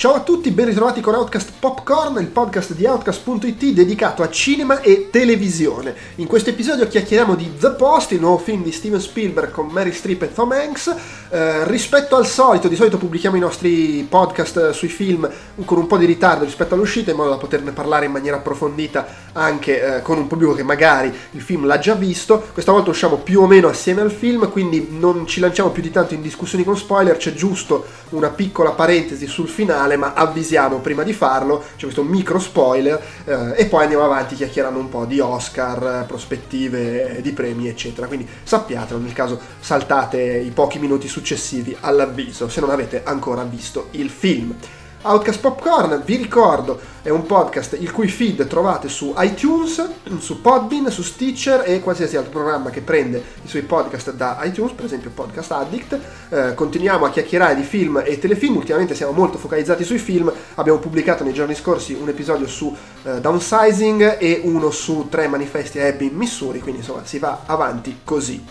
Ciao a tutti, ben ritrovati con Outcast Popcorn, il podcast di Outcast.it dedicato a cinema e televisione. In questo episodio chiacchieriamo di The Post, il nuovo film di Steven Spielberg con Mary Streep e Tom Hanks. Eh, rispetto al solito, di solito pubblichiamo i nostri podcast sui film con un po' di ritardo rispetto all'uscita, in modo da poterne parlare in maniera approfondita anche eh, con un pubblico che magari il film l'ha già visto. Questa volta usciamo più o meno assieme al film, quindi non ci lanciamo più di tanto in discussioni con spoiler, c'è giusto una piccola parentesi sul finale, ma avvisiamo prima di farlo, c'è questo micro spoiler eh, e poi andiamo avanti chiacchierando un po' di Oscar, prospettive di premi, eccetera. Quindi sappiatelo, nel caso saltate i pochi minuti successivi all'avviso, se non avete ancora visto il film. Outcast Popcorn, vi ricordo, è un podcast il cui feed trovate su iTunes, su Podbean, su Stitcher e qualsiasi altro programma che prende i suoi podcast da iTunes, per esempio Podcast Addict. Eh, continuiamo a chiacchierare di film e telefilm, ultimamente siamo molto focalizzati sui film, abbiamo pubblicato nei giorni scorsi un episodio su eh, downsizing e uno su tre manifesti a Abbey, Missouri, quindi insomma si va avanti così.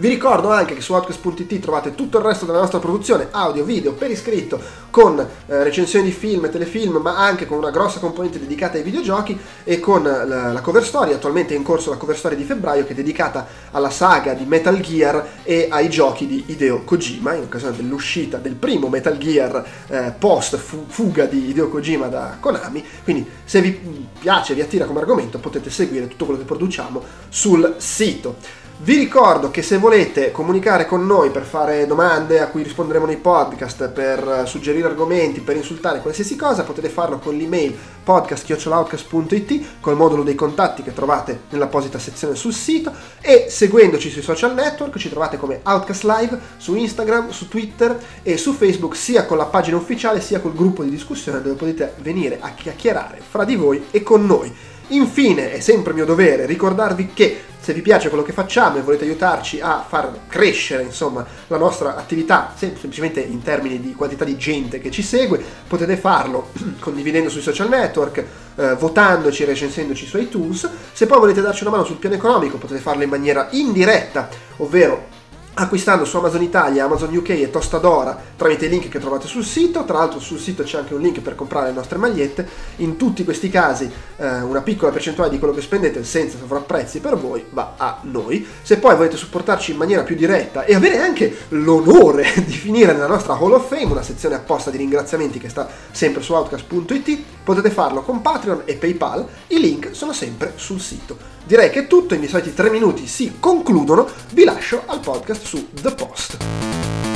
Vi ricordo anche che su Outcast.it trovate tutto il resto della nostra produzione, audio, video, per iscritto, con eh, recensioni di film telefilm, ma anche con una grossa componente dedicata ai videogiochi e con la, la, cover story. Attualmente è in corso la cover story di febbraio che è dedicata alla saga di Metal Gear e ai giochi di Hideo Kojima, in occasione dell'uscita del primo Metal Gear eh, post fuga di Hideo Kojima da Konami. Quindi se vi piace, vi attira come argomento, potete seguire tutto quello che produciamo sul sito. Vi ricordo che se volete comunicare con noi per fare domande a cui risponderemo nei podcast, per suggerire argomenti, per insultare qualsiasi cosa, potete farlo con l'email podcast.outcast.it col modulo dei contatti che trovate nell'apposita sezione sul sito e seguendoci sui social network ci trovate come Outcast Live su Instagram, su Twitter e su Facebook sia con la pagina ufficiale sia col gruppo di discussione dove potete venire a chiacchierare fra di voi e con noi. Infine, è sempre mio dovere ricordarvi che se vi piace quello che facciamo e volete aiutarci a far crescere insomma, la nostra attività, sem- semplicemente in termini di quantità di gente che ci segue, potete farlo condividendo sui social network, eh, votandoci e recensendoci su iTunes. Se poi volete darci una mano sul piano economico, potete farlo in maniera indiretta, ovvero acquistando su Amazon Italia, Amazon UK e Tostadora tramite i link che trovate sul sito. Tra l'altro sul sito c'è anche un link per comprare le nostre magliette. In tutti questi casi eh, una piccola percentuale di quello che spendete senza sovrapprezzi per voi va a noi. Se poi volete supportarci in maniera più diretta e avere anche l'onore di finire nella nostra Hall of Fame, una sezione apposta di ringraziamenti che sta sempre su outcast.it, potete farlo con Patreon e PayPal. I link sono sempre sul sito. Direi che è tutto, i miei soliti tre minuti si concludono, vi lascio al podcast su The Post.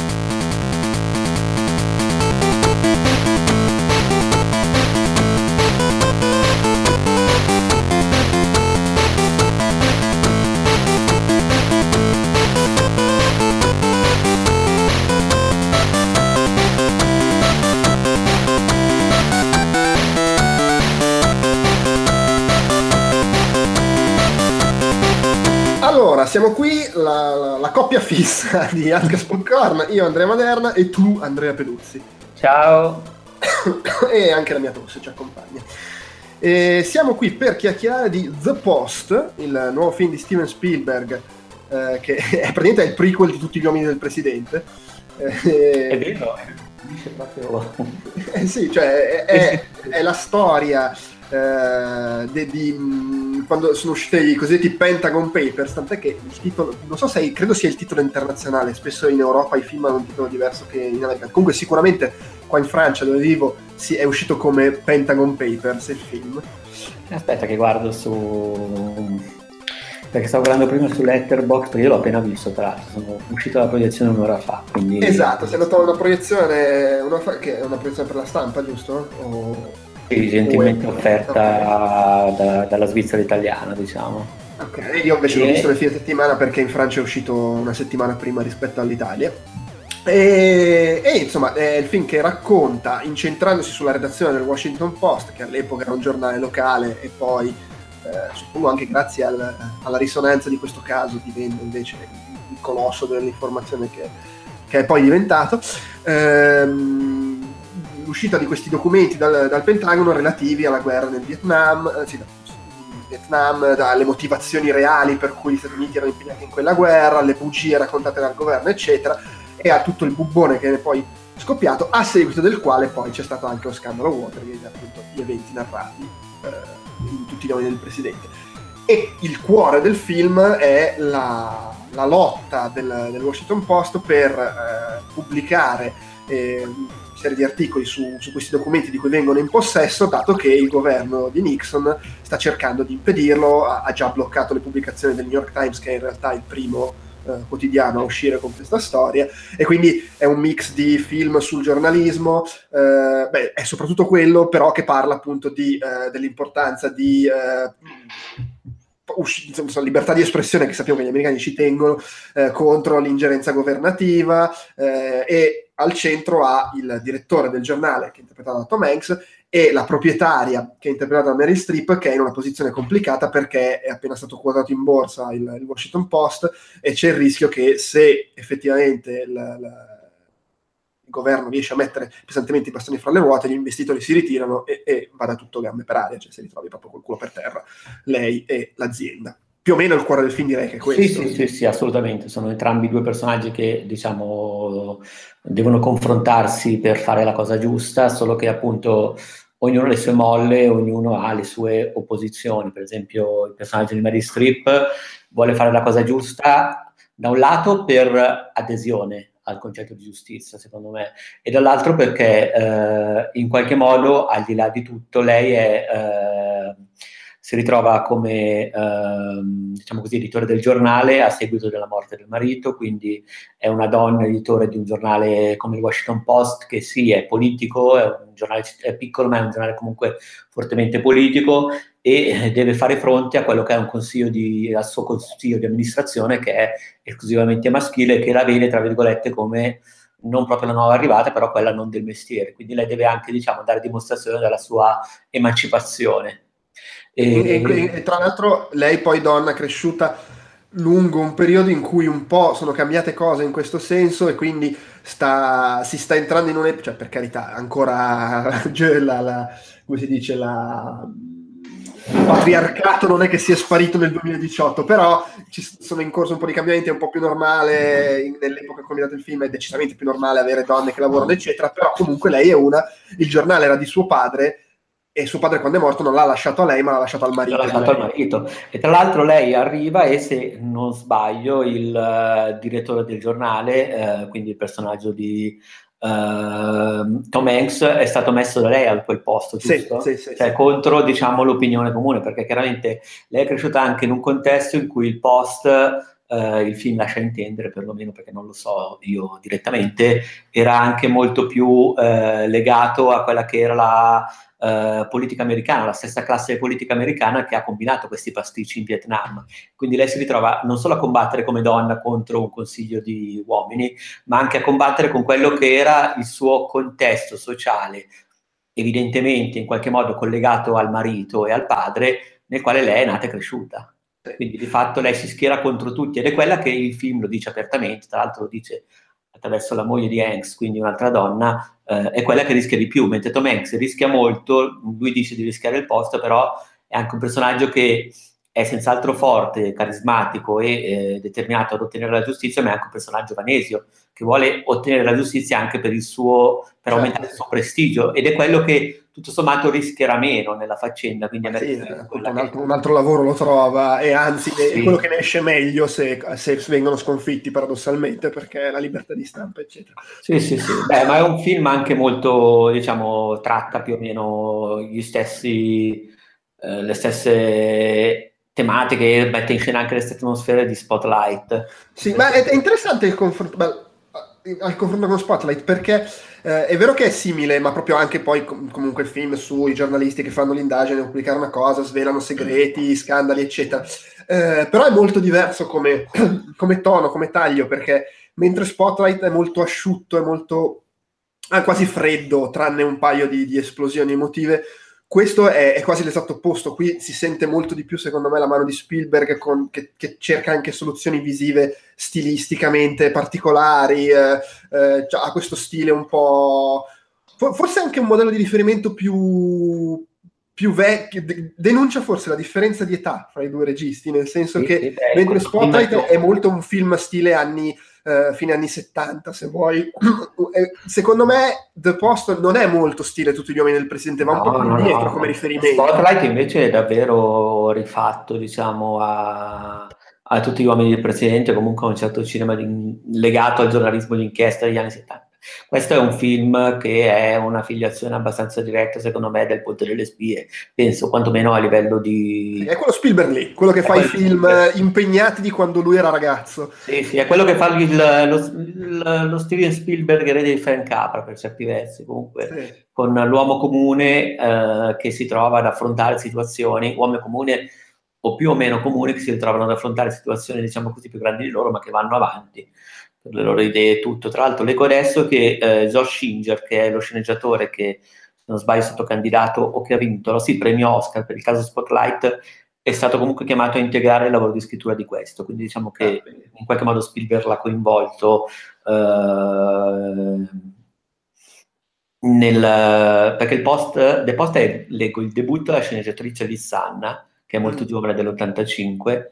Siamo qui, la, la, la coppia fissa di Outcast Popcorn, io Andrea Maderna e tu Andrea Peduzzi. Ciao. e anche la mia tosse ci accompagna. E siamo qui per chiacchierare di The Post, il nuovo film di Steven Spielberg, eh, che è praticamente il prequel di tutti gli uomini del presidente. Eh, è vero, eh sì, cioè è, è, è la storia eh, di, di, quando sono usciti i cosiddetti Pentagon Papers, tant'è che il titolo, non so se credo sia il titolo internazionale, spesso in Europa i film hanno un titolo diverso che in America. Comunque sicuramente qua in Francia dove vivo sì, è uscito come Pentagon Papers il film. Aspetta che guardo su... perché stavo guardando prima su Letterboxd, perché io l'ho appena visto tra l'altro, sono uscito dalla proiezione un'ora fa. Quindi... Esatto, sei andato a una proiezione, una, che è una proiezione per la stampa, giusto? O... Gentilmente offerta okay. da, dalla Svizzera italiana, diciamo. Ok, io invece e... l'ho visto nel fine settimana perché in Francia è uscito una settimana prima rispetto all'Italia. E, e, insomma è il film che racconta, incentrandosi sulla redazione del Washington Post, che all'epoca era un giornale locale e poi, eh, suppongo anche grazie al, alla risonanza di questo caso, diventa invece il colosso dell'informazione che, che è poi diventato. Ehm, l'uscita di questi documenti dal, dal, Pentagono relativi alla guerra nel Vietnam, eh, sì, Vietnam, dalle motivazioni reali per cui gli Stati Uniti erano impegnati in quella guerra, le bugie raccontate dal governo, eccetera, e a tutto il bubbone che poi scoppiato, a seguito del quale poi c'è stato anche lo scandalo Watergate, appunto gli eventi narrati eh, in tutti i nomi del presidente. E il cuore del film è la, la lotta del, del, Washington Post per eh, pubblicare eh, serie di articoli su, su, questi documenti di cui vengono in possesso, dato che il governo di Nixon sta cercando di impedirlo, ha, ha già bloccato le pubblicazioni del New York Times, che è in realtà il primo eh, quotidiano a uscire con questa storia, e quindi è un mix di film sul giornalismo, eh, beh, è soprattutto quello però che parla appunto di, eh, dell'importanza di eh, insomma, libertà di espressione che sappiamo che gli americani ci tengono eh, contro l'ingerenza governativa eh, e al centro ha il direttore del giornale che è interpretato da Tom Hanks e la proprietaria che è interpretata da Mary Streep che è in una posizione complicata perché è appena stato quotato in borsa il, il Washington Post e c'è il rischio che se effettivamente la, il governo riesce a mettere pesantemente i bastoni fra le ruote, gli investitori si ritirano e, e vada tutto gambe per aria, cioè si ritrovi proprio col culo per terra, lei e l'azienda. Più o meno il cuore del film direi che è questo. Sì, sì, sì, sì, assolutamente. Sono entrambi due personaggi che, diciamo, devono confrontarsi per fare la cosa giusta, solo che appunto ognuno ha le sue molle, ognuno ha le sue opposizioni. Per esempio, il personaggio di Mary Streep vuole fare la cosa giusta da un lato per adesione, al concetto di giustizia, secondo me, e dall'altro perché eh, in qualche modo, al di là di tutto, lei è, eh, si ritrova come eh, diciamo così, editore del giornale a seguito della morte del marito, quindi è una donna editore di un giornale come il Washington Post, che sì, è politico, è un giornale è piccolo, ma è un giornale comunque fortemente politico e deve fare fronte a quello che è un consiglio di, al suo consiglio di amministrazione che è esclusivamente maschile, che la vede, tra virgolette, come non proprio la nuova arrivata, però quella non del mestiere. Quindi lei deve anche, diciamo, dare dimostrazione della sua emancipazione. E, e, e tra l'altro lei poi donna cresciuta lungo un periodo in cui un po' sono cambiate cose in questo senso e quindi sta, si sta entrando in un'epoca, cioè per carità, ancora la, la, come si dice, la, il patriarcato non è che sia sparito nel 2018, però ci sono in corso un po' di cambiamenti, è un po' più normale, in, nell'epoca in cui è il film è decisamente più normale avere donne che lavorano, eccetera, però comunque lei è una, il giornale era di suo padre e suo padre quando è morto non l'ha lasciato a lei ma l'ha lasciato al marito. L'ha lasciato al marito. E tra l'altro lei arriva e se non sbaglio il uh, direttore del giornale, uh, quindi il personaggio di uh, Tom Hanks è stato messo da lei a quel posto, giusto? Sì, sì, sì, cioè contro diciamo, l'opinione comune, perché chiaramente lei è cresciuta anche in un contesto in cui il post, uh, il film lascia intendere, perlomeno perché non lo so io direttamente, era anche molto più uh, legato a quella che era la Uh, politica americana, la stessa classe politica americana che ha combinato questi pasticci in Vietnam. Quindi lei si ritrova non solo a combattere come donna contro un consiglio di uomini, ma anche a combattere con quello che era il suo contesto sociale, evidentemente in qualche modo collegato al marito e al padre, nel quale lei è nata e cresciuta. Quindi di fatto lei si schiera contro tutti ed è quella che il film lo dice apertamente, tra l'altro lo dice attraverso la moglie di Hanks, quindi un'altra donna, eh, è quella che rischia di più, mentre Tom Hanks rischia molto, lui dice di rischiare il posto, però è anche un personaggio che è senz'altro forte, carismatico e eh, determinato ad ottenere la giustizia, ma è anche un personaggio vanesio che vuole ottenere la giustizia anche per, il suo, per certo. aumentare il suo prestigio ed è quello che tutto sommato rischierà meno nella faccenda. Quindi sì, un, altro, un, altro, lavoro lo trova e anzi sì. è quello che ne esce meglio se, se, vengono sconfitti paradossalmente perché la libertà di stampa eccetera. Sì, sì, sì. Beh, ma è un film anche molto, diciamo, tratta più o meno gli stessi, eh, le stesse tematiche, mette in scena anche le stesse atmosfere di Spotlight. Sì, ma è, interessante il confronto, al confronto con Spotlight perché eh, è vero che è simile, ma proprio anche poi com- comunque il film sui giornalisti che fanno l'indagine, pubblicare una cosa, svelano segreti, scandali, eccetera. Eh, però è molto diverso come, come tono, come taglio, perché mentre Spotlight è molto asciutto, è molto ah, quasi freddo, tranne un paio di, di esplosioni emotive, questo è, è, quasi l'esatto opposto. Qui si sente molto di più, secondo me, la mano di Spielberg con, che, che, cerca anche soluzioni visive stilisticamente particolari. Eh, eh, ha questo stile un po'. Forse anche un modello di riferimento più più vecchio, denuncia forse la differenza di età fra i due registi, nel senso sì, che sì, beh, mentre Spotlight è molto un film stile anni, uh, fine anni 70, se vuoi, secondo me The Post non è molto stile tutti gli uomini del presidente, va no, un po' più no, dietro no. come riferimento. Spotlight invece è davvero rifatto, diciamo, a, a tutti gli uomini del presidente, comunque a un certo cinema di, legato al giornalismo d'inchiesta degli anni 70. Questo è un film che è una filiazione abbastanza diretta, secondo me, del Ponte delle Spie, penso quantomeno a livello di... È quello Spielberg lì, quello che è fa i film Spielberg. impegnati di quando lui era ragazzo. Sì, sì, è quello che fa il, lo, lo, Steven Spielberg erede di Frank Capra, per certi versi, comunque, sì. con l'uomo comune eh, che si trova ad affrontare situazioni, uomo comune o più o meno comune che si ritrovano ad affrontare situazioni, diciamo così, più grandi di loro, ma che vanno avanti le loro idee e tutto. Tra l'altro leggo adesso che eh, Josh Singer, che è lo sceneggiatore che, se non sbaglio, è stato candidato o che ha vinto lo sì, premio Oscar per il caso Spotlight, è stato comunque chiamato a integrare il lavoro di scrittura di questo. Quindi diciamo che ah, in qualche modo Spielberg l'ha coinvolto eh, nel, perché il post, The Post è, leggo, il debutto della sceneggiatrice Liz Sanna, che è molto mm. giovane dell'85,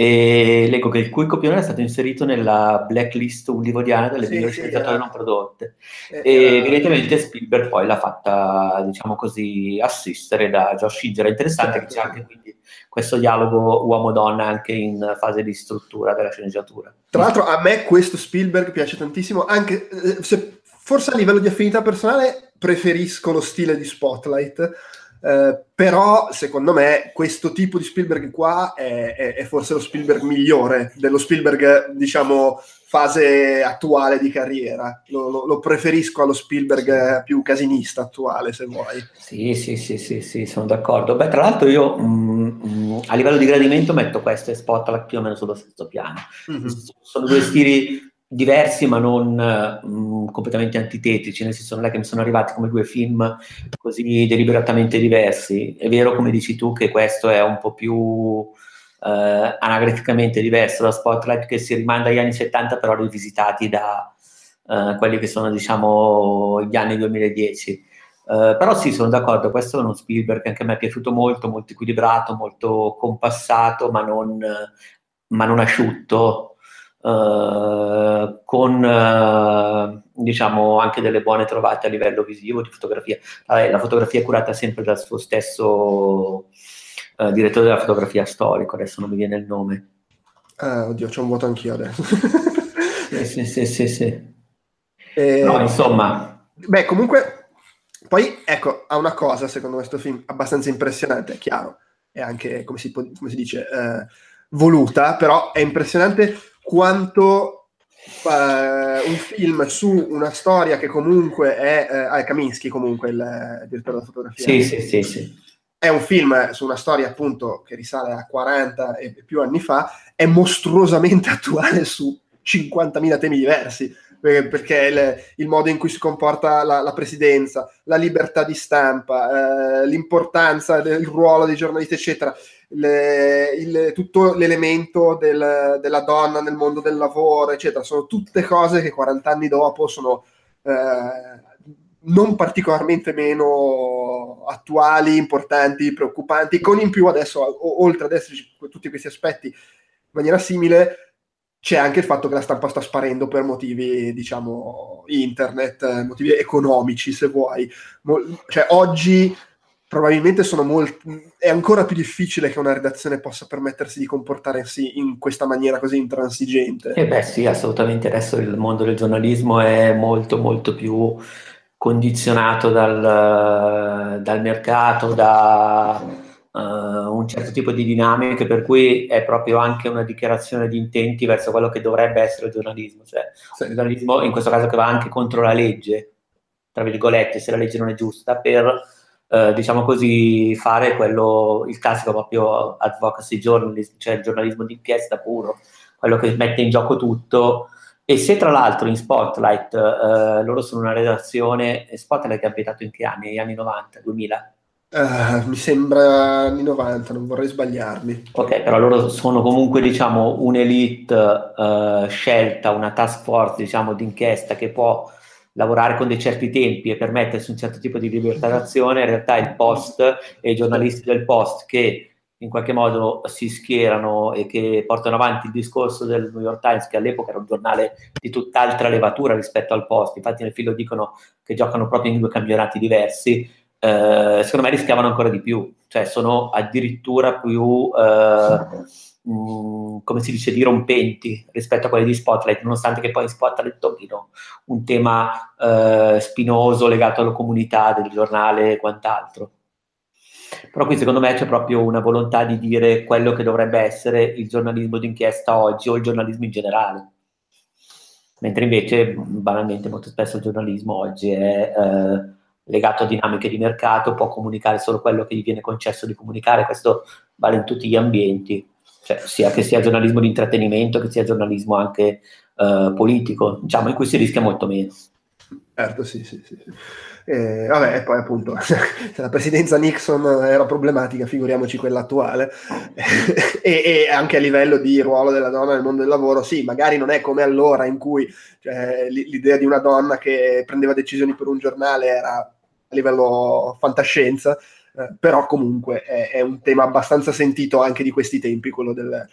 e leggo che il cui copione è stato inserito nella blacklist hollywoodiana delle sì, migliori sì, sceneggiature non prodotte. Eh, e eh, evidentemente Spielberg poi l'ha fatta, diciamo così, assistere da Josh Hinger. È interessante certo. che c'è anche quindi questo dialogo uomo-donna anche in fase di struttura della sceneggiatura. Tra l'altro a me questo Spielberg piace tantissimo, anche eh, se forse a livello di affinità personale preferisco lo stile di Spotlight eh, però secondo me questo tipo di Spielberg qua è, è, è, forse lo Spielberg migliore dello Spielberg diciamo fase attuale di carriera. Lo, lo, lo preferisco allo Spielberg più casinista attuale se vuoi. Sì sì sì sì, sì sono d'accordo. Beh tra l'altro io mm, mm, a livello di gradimento metto questo e Spotlight più o meno sullo stesso piano. Mm-hmm. sono due stili diversi ma non mh, mm, completamente antitetici, nel senso non è che mi sono arrivati come due film così deliberatamente diversi. È vero, come dici tu, che questo è un po' più eh, anagraficamente diverso da Spotlight, che si rimanda agli anni 70, però rivisitati da eh, quelli che sono, diciamo, gli anni 2010. Uh, eh, però sì, sono d'accordo, questo è uno Spielberg che anche a me è piaciuto molto, molto equilibrato, molto compassato, ma non, ma non asciutto, Uh, con uh, diciamo anche delle buone trovate a livello visivo di fotografia. Uh, la fotografia è curata sempre dal suo stesso eh, direttore della fotografia storico, adesso non mi viene il nome. oddio, c'è un vuoto anch'io adesso. sì, sì, sì, sì. E... No, insomma. Beh, comunque, poi ecco, ha una cosa secondo me questo film abbastanza impressionante, è chiaro, è anche, come si, come si dice, voluta, però è impressionante quanto uh, un film su una storia che comunque è, uh, ah, Kaminsky comunque il, eh, il direttore della fotografia. Sì, sì, sì, sì. È un film su una storia appunto che risale a 40 e più anni fa, è mostruosamente attuale su 50.000 temi diversi perché il, il, modo in cui si comporta la, la presidenza, la libertà di stampa, eh, l'importanza del ruolo dei giornalisti, eccetera le, il, tutto l'elemento del, della donna nel mondo del lavoro, eccetera. Sono tutte cose che 40 anni dopo sono eh, non particolarmente meno attuali, importanti, preoccupanti, con in più adesso, o, oltre ad esserci tutti questi aspetti in maniera simile, c'è anche il fatto che la stampa sta sparendo per motivi, diciamo, internet, motivi economici, se vuoi. Mo- cioè, oggi probabilmente sono molto, è ancora più difficile che una redazione possa permettersi di comportarsi in questa maniera così intransigente. Eh beh sì, assolutamente, adesso il mondo del giornalismo è molto molto più condizionato dal, dal mercato, da uh, un certo tipo di dinamiche, per cui è proprio anche una dichiarazione di intenti verso quello che dovrebbe essere il giornalismo, cioè sì. il giornalismo in questo caso che va anche contro la legge, tra virgolette, se la legge non è giusta, per eh, diciamo così, fare quello, il classico proprio advocacy journalism, cioè il giornalismo d'inchiesta puro, quello che mette in gioco tutto. E se tra l'altro in Spotlight eh, loro sono una redazione, Spotlight è abitato in che anni? Negli anni 90, 2000? Uh, mi sembra anni 90, non vorrei sbagliarmi. Ok, però loro sono comunque diciamo un'elite uh, scelta, una task force diciamo d'inchiesta che può lavorare con dei certi tempi e permettersi un certo tipo di libertà d'azione, in realtà il post e i giornalisti del post che in qualche modo si schierano e che portano avanti il discorso del New York Times, che all'epoca era un giornale di tutt'altra levatura rispetto al post, infatti nel film dicono che giocano proprio in due campionati diversi, eh, secondo me rischiavano ancora di più, cioè sono addirittura più, eh, mh, mm, come si dice, dirompenti rispetto a quelli di Spotlight, nonostante che poi in Spotlight tocchino un tema eh, spinoso legato alla comunità del giornale e quant'altro. Però qui secondo me c'è proprio una volontà di dire quello che dovrebbe essere il giornalismo d'inchiesta oggi o il giornalismo in generale. Mentre invece, banalmente, molto spesso il giornalismo oggi è eh, legato a dinamiche di mercato, può comunicare solo quello che gli viene concesso di comunicare, questo vale in tutti gli ambienti, cioè, sia che sia giornalismo di intrattenimento, che sia giornalismo anche eh, politico, diciamo, in cui si rischia molto meno. Certo, sì, sì, sì. Eh, vabbè, e poi appunto, se la presidenza Nixon era problematica, figuriamoci quella attuale. e, e, anche a livello di ruolo della donna nel mondo del lavoro, sì, magari non è come allora in cui cioè, l'idea di una donna che prendeva decisioni per un giornale era a livello fantascienza, eh, però comunque è, è, un tema abbastanza sentito anche di questi tempi, quello del,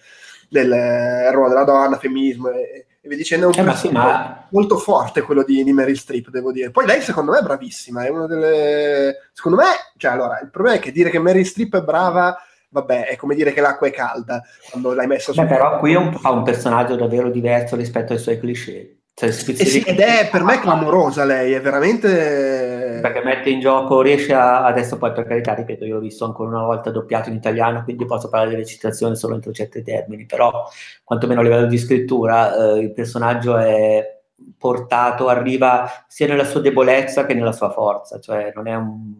del ruolo della donna, femminismo e, e vi dicendo, è un eh, sì, ma... molto forte quello di, di Meryl Streep, devo dire. Poi lei secondo me è bravissima, è una delle... Secondo me, cioè allora, il problema è che dire che Meryl Streep è brava vabbè, è come dire che l'acqua è calda quando l'hai messa su. Beh, però qui un, fa un personaggio davvero diverso rispetto ai suoi cliché. Cioè, eh sì, ed è per me clamorosa lei, è veramente... Perché mette in gioco, riesce a... Adesso poi per carità, ripeto, io l'ho visto ancora una volta doppiato in italiano, quindi posso parlare delle citazioni solo entro certi termini, però quantomeno a livello di scrittura eh, il personaggio è portato, arriva sia nella sua debolezza che nella sua forza, cioè non è un,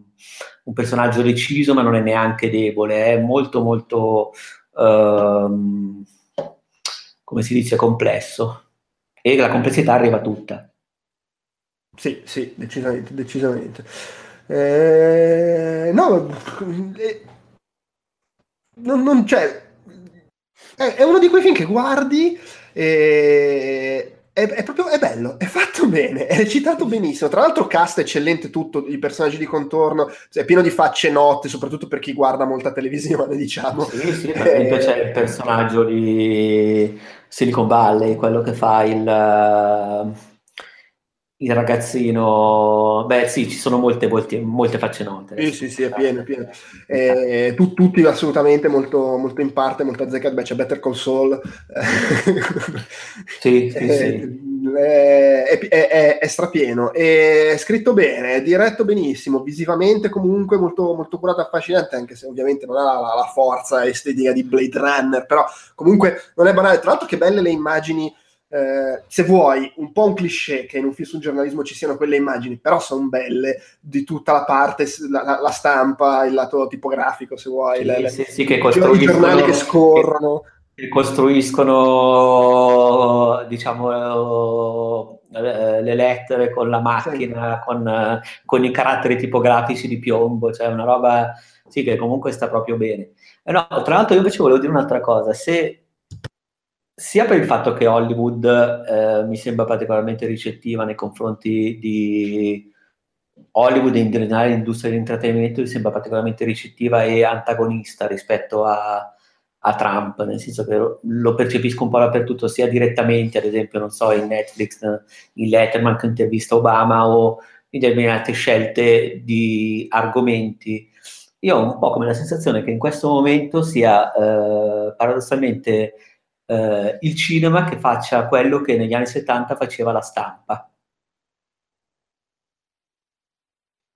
un personaggio deciso ma non è neanche debole, è molto molto, ehm, come si dice, complesso e la complessità arriva tutta. Sì, sì, decisamente, decisamente. Eh, no, eh, non, non c'è... È, è, uno di quei film che guardi e è, è, proprio è bello, è fatto bene, è recitato benissimo. Tra l'altro, cast eccellente tutto, i personaggi di contorno, è pieno di facce notte, soprattutto per chi guarda molta televisione, diciamo. Sì, sì, per esempio c'è il personaggio di Silicon Valley, quello che fa il il ragazzino, beh sì, ci sono molte, molte, molte facce note. Sì, sì, sì, è pieno, è pieno. Eh, tu, tutti assolutamente molto, molto in parte, molto azzeccato, beh c'è Better Call Saul. sì, sì, eh, sì. È, è, è, è, strapieno, è scritto bene, è diretto benissimo, visivamente comunque molto, molto curato e affascinante, anche se ovviamente non ha la, la forza estetica di Blade Runner, però comunque non è banale. Tra l'altro che belle le immagini eh, se vuoi, un po' un cliché che in un film sul giornalismo ci siano quelle immagini, però sono belle di tutta la parte, la, la stampa, il lato tipografico, se vuoi, sì, le, sì, sì, che i giornali che scorrono. Che costruiscono, diciamo, eh, le lettere con la macchina, sì. con, con, i caratteri tipografici di piombo, cioè una roba, sì, che comunque sta proprio bene. Eh no, tra l'altro io invece volevo dire un'altra cosa, se sia per il fatto che Hollywood eh, mi sembra particolarmente ricettiva nei confronti di Hollywood in generale l'industria dell'intrattenimento mi sembra particolarmente ricettiva e antagonista rispetto a, a Trump, nel senso che lo, lo, percepisco un po' dappertutto, sia direttamente, ad esempio, non so, in Netflix, in Letterman che intervista Obama o in determinate scelte di argomenti. Io ho un po' come la sensazione che in questo momento sia eh, paradossalmente eh, il cinema che faccia quello che negli anni 70 faceva la stampa.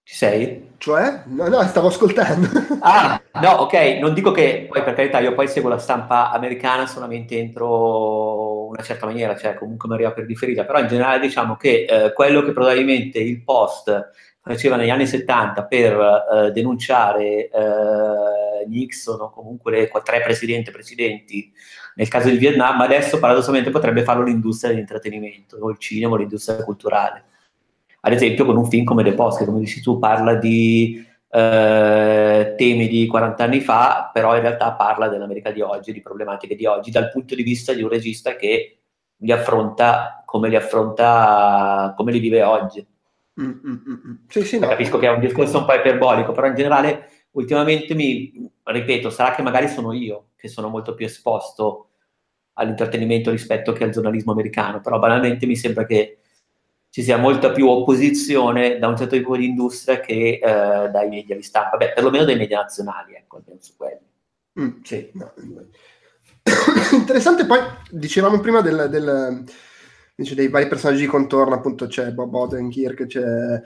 Ci sei? Cioè? No, no, stavo ascoltando. ah, no, ok, non dico che poi per carità io poi seguo la stampa americana solamente entro una certa maniera, cioè comunque mi arriva per differita, però in generale diciamo che eh, quello che probabilmente il post faceva negli anni 70 per eh, denunciare eh, Nixon o comunque le tre presidenti precedenti nel caso di Vietnam, adesso paradossalmente potrebbe farlo l'industria dell'intrattenimento, o il cinema, o l'industria culturale. Ad esempio con un film come The Post, che come dici tu parla di eh, temi di 40 anni fa, però in realtà parla dell'America di oggi, di problematiche di oggi, dal punto di vista di un regista che li affronta come li affronta, come li vive oggi. Mm, mm, mm, sì, sì, no. Capisco che è un discorso un po' iperbolico, però in generale ultimamente mi ripeto, sarà che magari sono io che sono molto più esposto all'intrattenimento rispetto che al giornalismo americano, però banalmente mi sembra che ci sia molta più opposizione da un certo tipo di industria che eh, dai media di stampa, beh, perlomeno dai media nazionali, ecco, almeno su quelli. Mm, sì, no. Interessante poi, dicevamo prima del, del, dei vari personaggi di contorno, appunto c'è Bob Odenkirk, c'è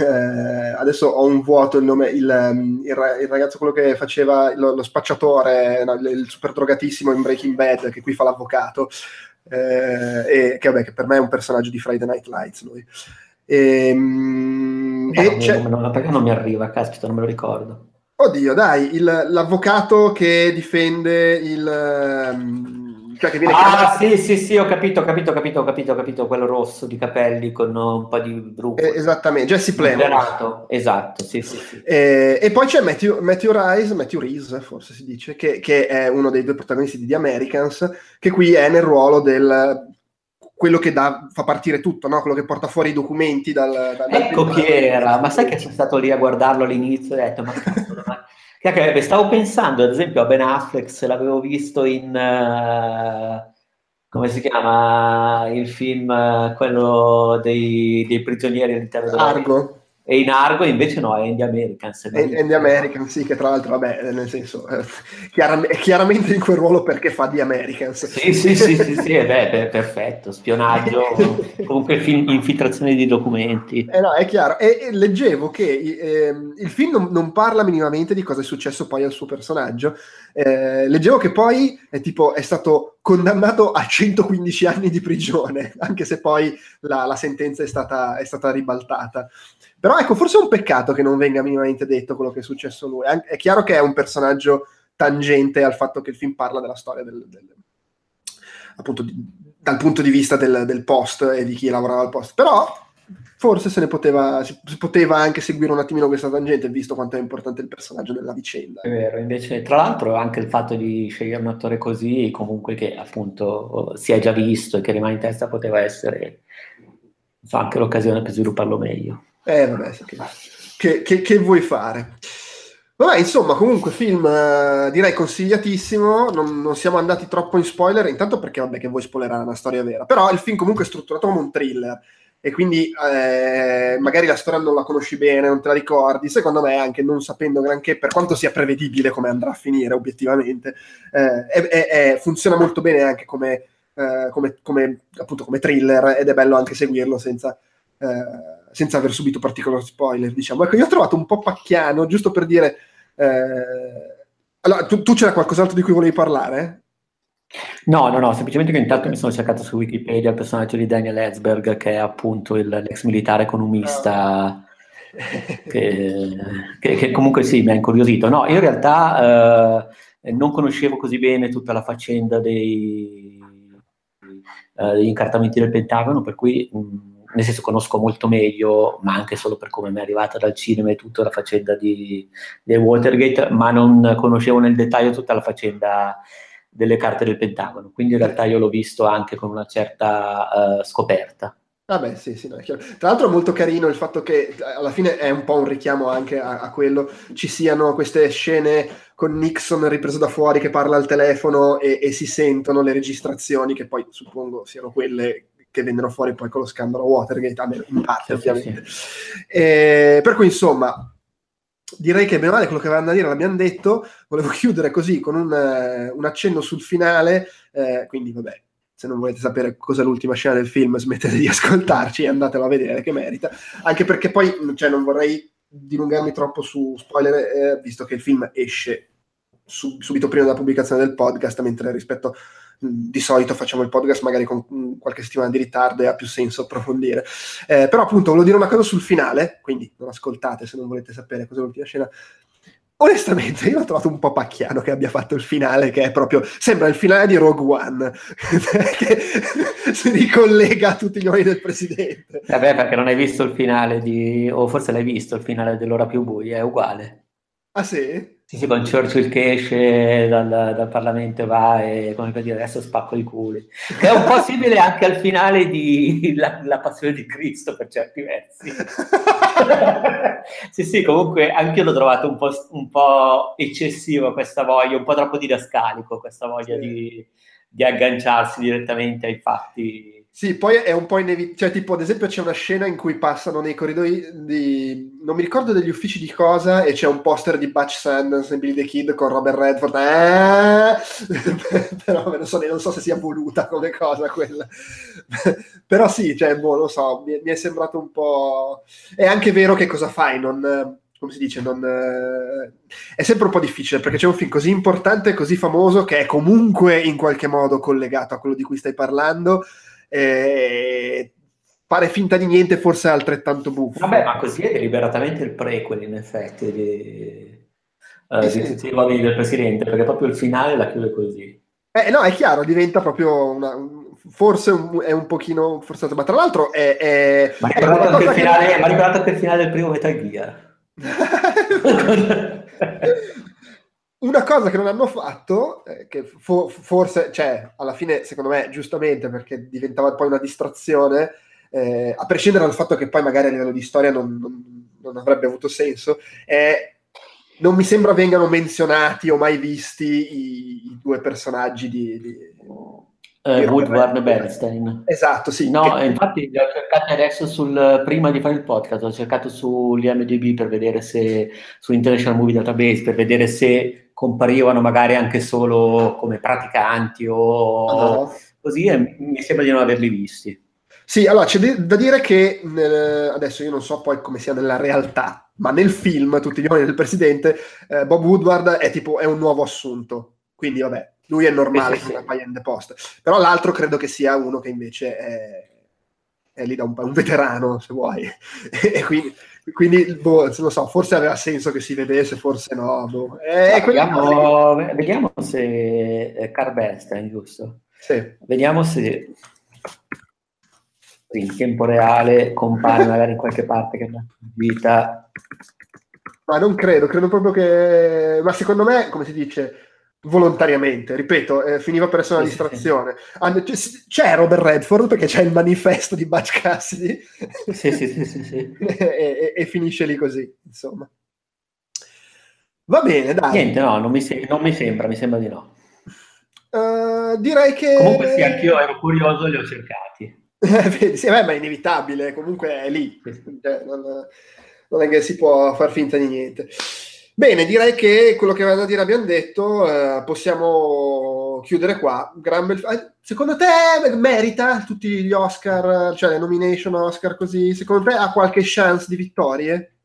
eh, adesso ho un vuoto il nome, il, ehm, il, il ragazzo quello che faceva lo, lo spacciatore, no, il, il, super drogatissimo in Breaking Bad, che qui fa l'avvocato, eh, e che, vabbè, che per me è un personaggio di Friday Night Lights lui. Ehm, e, e c'è... non, perché non mi arriva, caspita, non me lo ricordo. Oddio, dai, l'avvocato che difende il... Um, cioè che viene ah, chiamato... sì, sì, sì, ho capito, ho capito, ho capito, ho capito, ho capito, quello rosso di capelli con un po' di bruco. Eh, esattamente, Jesse Plemons. Esatto, sì, sì, sì. Eh, e poi c'è Matthew, Matthew Rice, Matthew Reese, forse si dice, che, che, è uno dei due protagonisti di The Americans, che qui è nel ruolo del quello che dà, fa partire tutto, no? quello che porta fuori i documenti dal... dal ecco chi era, ma sai che sono stato lì a guardarlo all'inizio e ho detto, ma cazzo, ma che stavo pensando ad esempio a Ben Affleck, se l'avevo visto in... Uh, come si chiama il film, uh, quello dei, dei prigionieri all'interno della... Argo e in Argo invece no, è Indie Americans. È Indie Americans, sì, che tra l'altro, vabbè, nel senso, eh, chiaram- chiaramente in quel ruolo perché fa di Americans. Sì, sì, sì, sì, sì eh beh, perfetto, spionaggio, comunque fin- infiltrazione di documenti. Eh no, è chiaro. E, e leggevo che eh, il film non, non, parla minimamente di cosa è successo poi al suo personaggio. Eh, leggevo che poi è, tipo, è stato condannato a 115 anni di prigione, anche se poi la, la sentenza è stata, è stata ribaltata. Però ecco, forse è un peccato che non venga minimamente detto quello che è successo a lui. È chiaro che è un personaggio tangente al fatto che il film parla della storia del, del appunto di, dal punto di vista del, del, post e di chi lavorava al post. Però forse se ne poteva, si, si, poteva anche seguire un attimino questa tangente, visto quanto è importante il personaggio della vicenda. È vero, invece, tra l'altro, anche il fatto di scegliere un attore così, comunque che appunto si è già visto e che rimane in testa, poteva essere so, anche l'occasione per svilupparlo meglio. Eh, vabbè, che, che, che vuoi fare? Vabbè, insomma, comunque film eh, direi consigliatissimo, non, non, siamo andati troppo in spoiler, intanto perché vabbè che vuoi spoilerare una storia vera, però il film comunque è strutturato come un thriller. E quindi eh, magari la storia non la conosci bene, non te la ricordi, secondo me anche non sapendo granché, per quanto sia prevedibile come andrà a finire obiettivamente, eh, è, è, funziona molto bene anche come, eh, come, come, appunto, come thriller. Ed è bello anche seguirlo senza eh, senza aver subito particolari spoiler, diciamo. Ecco, io ho trovato un po' pacchiano, giusto per dire... Eh... Allora, tu, tu c'era qualcos'altro di cui volevi parlare? No, no, no, semplicemente che intanto mi sono cercato su Wikipedia il personaggio di Daniel Edzberg, che è appunto il, l'ex militare economista, che, che, che, comunque sì, mi ha incuriosito. No, io in realtà eh, non conoscevo così bene tutta la faccenda dei, eh, degli incartamenti del Pentagono, per cui... Mh, nel senso conosco molto meglio, ma anche solo per come mi è arrivata dal cinema e tutta la faccenda di, di Watergate, ma non conoscevo nel dettaglio tutta la faccenda delle carte del Pentagono, quindi in realtà io l'ho visto anche con una certa uh, scoperta. Vabbè, sì, sì, no, Tra l'altro è molto carino il fatto che alla fine è un po' un richiamo anche a, a, quello, ci siano queste scene con Nixon ripreso da fuori che parla al telefono e, e si sentono le registrazioni, che poi suppongo siano quelle che vennero fuori poi con lo scandalo Watergate, almeno in parte ovviamente. E, per cui insomma, direi che bene male quello che avevamo da dire l'abbiamo detto, volevo chiudere così con un, uh, un accenno sul finale, eh, quindi vabbè, se non volete sapere cos'è l'ultima scena del film smettete di ascoltarci e andatelo a vedere che merita, anche perché poi cioè, non vorrei dilungarmi troppo su spoiler, eh, visto che il film esce sub- subito prima della pubblicazione del podcast, mentre rispetto di solito facciamo il podcast magari con qualche settimana di ritardo e ha più senso approfondire. Eh, però appunto volevo dire una cosa sul finale, quindi non ascoltate se non volete sapere cos'è l'ultima scena. Onestamente, io l'ho trovato un po' pacchiano che abbia fatto il finale, che è proprio. Sembra il finale di Rogue One, che si ricollega a tutti gli uomini del presidente. Vabbè, perché non hai visto il finale di. o forse l'hai visto il finale dell'ora più buia, è uguale. Ah, sì? Sì, sì, con Churchill che esce dal, dal Parlamento e va e come per dire adesso spacco i culi. Che è un po' simile anche al finale di La, la Passione di Cristo per certi versi. sì, sì, comunque anche io l'ho trovato un po', un po', eccessivo questa voglia, un po' troppo didascalico questa voglia sì. di, di agganciarsi direttamente ai fatti sì, poi è un po' inevitabile, cioè tipo ad esempio c'è una scena in cui passano nei corridoi di... non mi ricordo degli uffici di cosa e c'è un poster di Butch Sanders e Billy the Kid con Robert Redford, eh! però non so, non so, se sia voluta come cosa quella, però sì, cioè, boh, lo so, mi, mi, è sembrato un po'... È anche vero che cosa fai, non come si dice, non, è sempre un po' difficile perché c'è un film così importante, così famoso, che è comunque in qualche modo collegato a quello di cui stai parlando, eh, fare finta di niente forse è altrettanto buffo. Vabbè, ma così è deliberatamente il prequel in effetti di, uh, eh, di tutti i del presidente, perché proprio il finale la chiude così. Eh, no, è chiaro, diventa proprio una, forse un, è un pochino forzato, ma tra l'altro è... è ma ricordato che, finale, che... ricordato che il finale del primo Metal Gear. Una cosa che non hanno fatto, eh, che fo- forse, cioè, alla fine, secondo me, giustamente, perché diventava poi una distrazione, eh, a prescindere dal fatto che poi magari a livello di storia non, non, non avrebbe avuto senso, è non mi sembra vengano menzionati o mai visti i, i due personaggi di, di, eh, Woodward e Bernstein. Esatto, sì. No, che... infatti li ho cercati adesso sul, prima di fare il podcast, ho cercato sull'IMDB per vedere se, su International Movie Database, per vedere se comparivano magari anche solo come praticanti o oh. così e mi sembra di non averli visti. Sì, allora c'è da dire che nel, adesso io non so poi come sia nella realtà, ma nel film Tutti gli uomini del presidente, eh, Bob Woodward è tipo è un nuovo assunto, quindi vabbè, lui è normale sì, sì, sì. the post. Però l'altro credo che sia uno che invece è, è lì da un, un veterano, se vuoi. e quindi quindi boh, non so, forse aveva senso che si vedesse, forse no. Boh. Eh, vediamo, che... vediamo, se è Carl giusto? Sì. Vediamo se in tempo reale compare magari in qualche parte che è una vita. Ma non credo, credo proprio che... Ma secondo me, come si dice, volontariamente, ripeto, eh, finiva per essere una distrazione. C'è Robert Redford perché c'è il manifesto di Butch Cassidy sì, sì, sì, sì, sì. e, e, e, finisce lì così, insomma. Va bene, dai. Niente, no, non mi, se- non mi sembra, mi sembra di no. Uh, direi che... Comunque sì, anch'io ero curioso e li ho cercati. Vedi, sì, beh, ma è inevitabile, comunque è lì. Cioè, non, non è che si può far finta di niente. Bene, direi che quello che aveva da dire abbiamo detto, eh, possiamo chiudere qua. Bel... Eh, secondo te merita tutti gli Oscar, cioè le nomination Oscar così? Secondo te ha qualche chance di vittorie?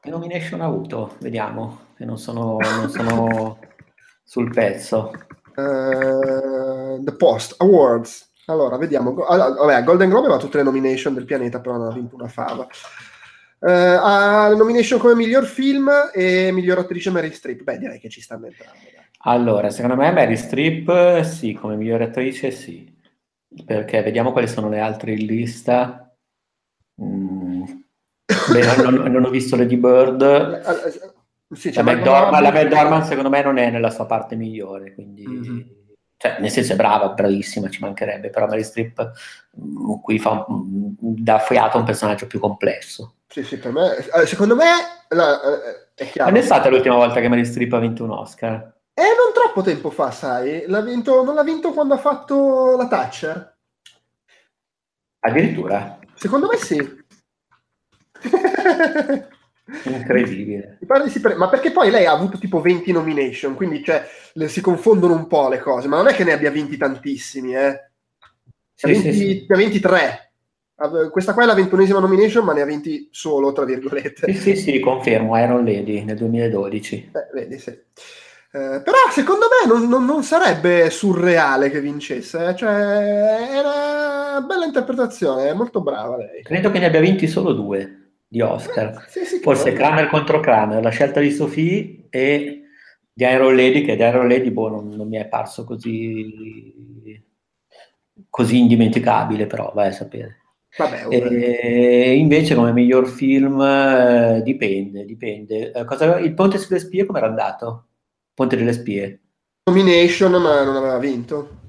Che nomination ha avuto? Vediamo, che non sono, non sono sul pezzo. Uh, The Post Awards. Allora, vediamo. Allora, vabbè, Golden Globe aveva tutte le nomination del pianeta, però non ha vinto una fava. Uh, ha la nomination come miglior film e miglior attrice Mary Streep. Beh, direi che ci stanno entrando. Dai. Allora, secondo me Mary Streep sì, come miglior attrice sì. Perché vediamo quali sono le altre in lista. Mm. Beh, non, non, ho visto Lady Bird. Sì, la McDormand, la McDormand secondo me non è nella sua parte migliore, quindi... Mm-hmm cioè, nel senso è brava, bravissima, ci mancherebbe, però Mary Strip mm, qui fa, mm, dà fiato a un personaggio più complesso. Sì, sì, per me, eh, secondo me la, eh, è chiaro. Quando è stata l'ultima volta che Mary Strip ha vinto un Oscar? Eh, non troppo tempo fa, sai, l'ha vinto, non l'ha vinto quando ha fatto la Thatcher. Addirittura? Secondo me sì. Incredibile. Ma perché poi lei ha avuto tipo 20 nomination, quindi cioè, le, si confondono un po' le cose, ma non è che ne abbia vinti tantissimi, eh. Sì, 20, sì, sì. Ne ha 23. Questa qua è la ventunesima nomination, ma ne ha vinti solo, tra virgolette. Sì, sì, sì, confermo, Iron Lady nel 2012. Eh, vedi, sì. Eh, però secondo me non, non, non, sarebbe surreale che vincesse, eh? cioè è una bella interpretazione, è molto brava lei. Credo che ne abbia vinti solo due di Oscar. Sì, sì, Forse Kramer contro Kramer, la scelta di Sophie e di Iron Lady, che di Iron Lady boh, non, non, mi è parso così, così indimenticabile, però vai a sapere. Vabbè, e invece come miglior film eh, dipende, dipende. Eh, cosa, il Ponte sulle spie come era andato? Ponte delle spie. Nomination ma non aveva vinto.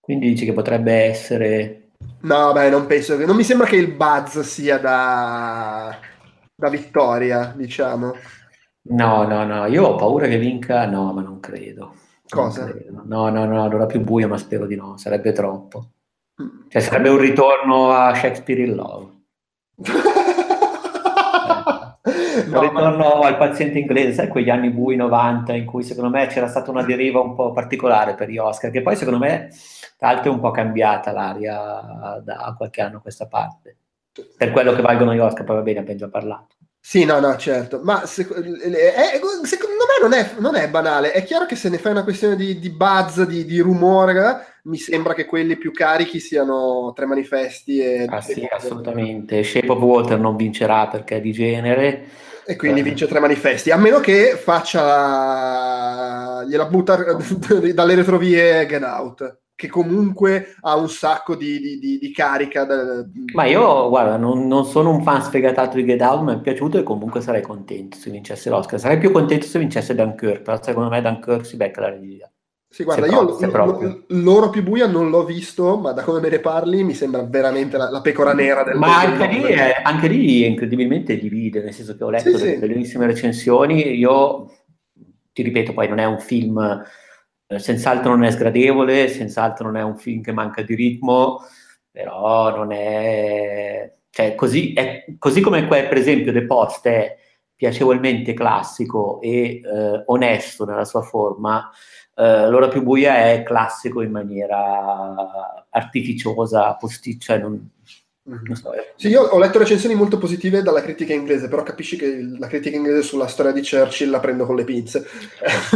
Quindi dici che potrebbe essere... No, beh, non penso. Non mi sembra che il buzz sia da, da vittoria, diciamo. No, no, no, io ho paura che vinca, no, ma non credo. Cosa? Non credo. No, no, no, allora più buio, ma spero di no, sarebbe troppo. Cioè sarebbe un ritorno a Shakespeare in Love. no, ritorno ma... al paziente inglese, sai quegli anni bui 90 in cui secondo me c'era stata una deriva un po' particolare per gli Oscar, che poi secondo me tra l'altro è un po' cambiata l'aria da qualche anno a questa parte. Per quello che valgono gli Oscar, poi va bene, abbiamo già parlato. Sì, no, no, certo, ma sec- è, secondo me non è, non è, banale, è chiaro che se ne fai una questione di, di buzz, di, di, rumore, mi sembra che quelli più carichi siano tre manifesti e... Ah sì, assolutamente, Shape of Water non vincerà perché è di genere. E quindi eh. vince tre manifesti, a meno che faccia... gliela butta dalle retrovie Get Out che comunque ha un sacco di, di, di, di carica. Da... Ma io, guarda, non, non, sono un fan sfegatato di Get Out, mi è piaciuto e comunque sarei contento se vincesse l'Oscar. Sarei più contento se vincesse Dunkirk, però secondo me Dunkirk si becca la regia. Sì, guarda, io l- l'oro più buia non l'ho visto, ma da come me ne parli mi sembra veramente la, la pecora nera del Ma anche lì, è, anche lì, incredibilmente divide, nel senso che ho letto sì, delle sì. bellissime recensioni. Io ti ripeto, poi non è un film eh, senz'altro non è sgradevole, senz'altro non è un film che manca di ritmo, però non è... Cioè, così, è, così come quel, per esempio, The Post è piacevolmente classico e eh, onesto nella sua forma, eh, l'ora più buia è classico in maniera artificiosa, posticcia, non, Mm-hmm. So, eh. Sì, io ho letto recensioni molto positive dalla critica inglese, però capisci che la critica inglese sulla storia di Churchill la prendo con le pinze.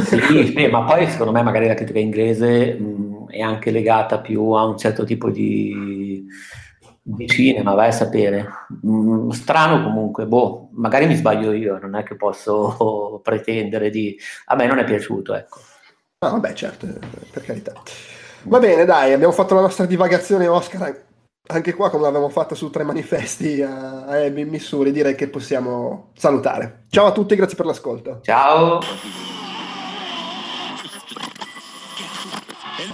sì, sì, ma poi secondo me magari la critica inglese mh, è anche legata più a un certo tipo di, di cinema, vai a sapere. Mh, strano comunque, boh, magari mi sbaglio io, non è che posso pretendere di... A me non è piaciuto, ecco. Ah, vabbè, certo, per carità. Va bene, dai, abbiamo fatto la nostra divagazione Oscar anche qua, come l'avevamo fatto su tre manifesti a, a Missouri, direi che possiamo salutare. Ciao a tutti, grazie per l'ascolto. Ciao.